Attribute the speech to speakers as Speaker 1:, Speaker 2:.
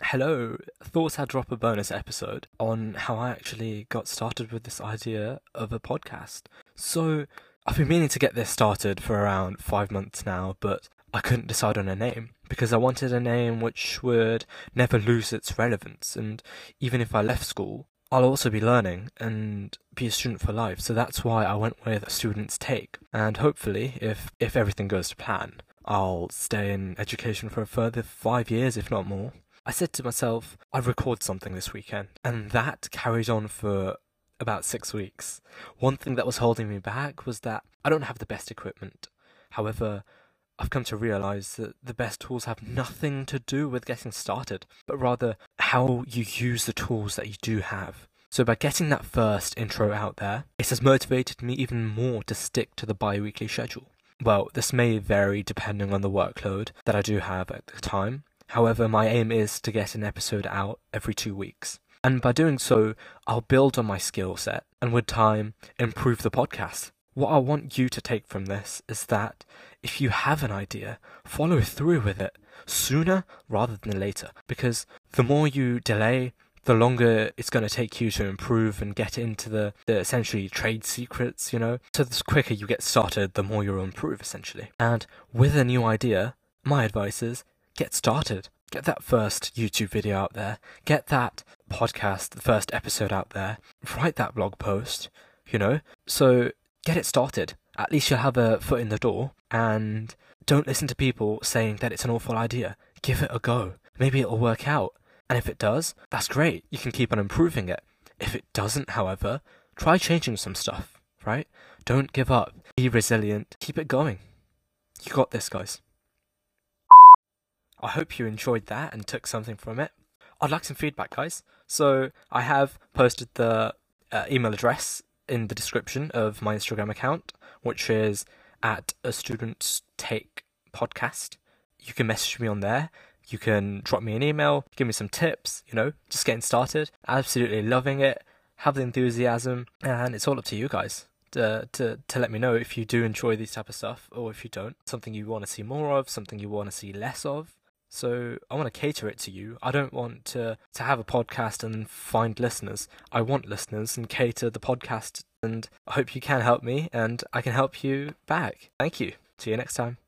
Speaker 1: Hello, thought I'd drop a bonus episode on how I actually got started with this idea of a podcast. So, I've been meaning to get this started for around five months now, but I couldn't decide on a name because I wanted a name which would never lose its relevance, and even if I left school, I'll also be learning and be a student for life. So that's why I went with a student's take, and hopefully, if if everything goes to plan, I'll stay in education for a further five years, if not more. I said to myself, I'd record something this weekend, and that carried on for about six weeks. One thing that was holding me back was that I don't have the best equipment. However, I've come to realize that the best tools have nothing to do with getting started, but rather how you use the tools that you do have. So by getting that first intro out there, it has motivated me even more to stick to the bi-weekly schedule. Well, this may vary depending on the workload that I do have at the time, However, my aim is to get an episode out every two weeks. And by doing so, I'll build on my skill set and with time, improve the podcast. What I want you to take from this is that if you have an idea, follow through with it sooner rather than later. Because the more you delay, the longer it's going to take you to improve and get into the, the essentially trade secrets, you know. So the quicker you get started, the more you'll improve essentially. And with a new idea, my advice is get started. Get that first YouTube video out there. Get that podcast, the first episode out there. Write that blog post, you know? So get it started. At least you'll have a foot in the door and don't listen to people saying that it's an awful idea. Give it a go. Maybe it'll work out. And if it does, that's great. You can keep on improving it. If it doesn't, however, try changing some stuff, right? Don't give up. Be resilient. Keep it going. You got this, guys. I hope you enjoyed that and took something from it. I'd like some feedback, guys. So I have posted the uh, email address in the description of my Instagram account, which is at a student's take podcast. You can message me on there. You can drop me an email, give me some tips, you know, just getting started. Absolutely loving it. Have the enthusiasm, and it's all up to you guys to, to, to let me know if you do enjoy this type of stuff or if you don't. Something you want to see more of, something you want to see less of. So I want to cater it to you. I don't want to to have a podcast and find listeners. I want listeners and cater the podcast and I hope you can help me and I can help you back. Thank you. See you next time.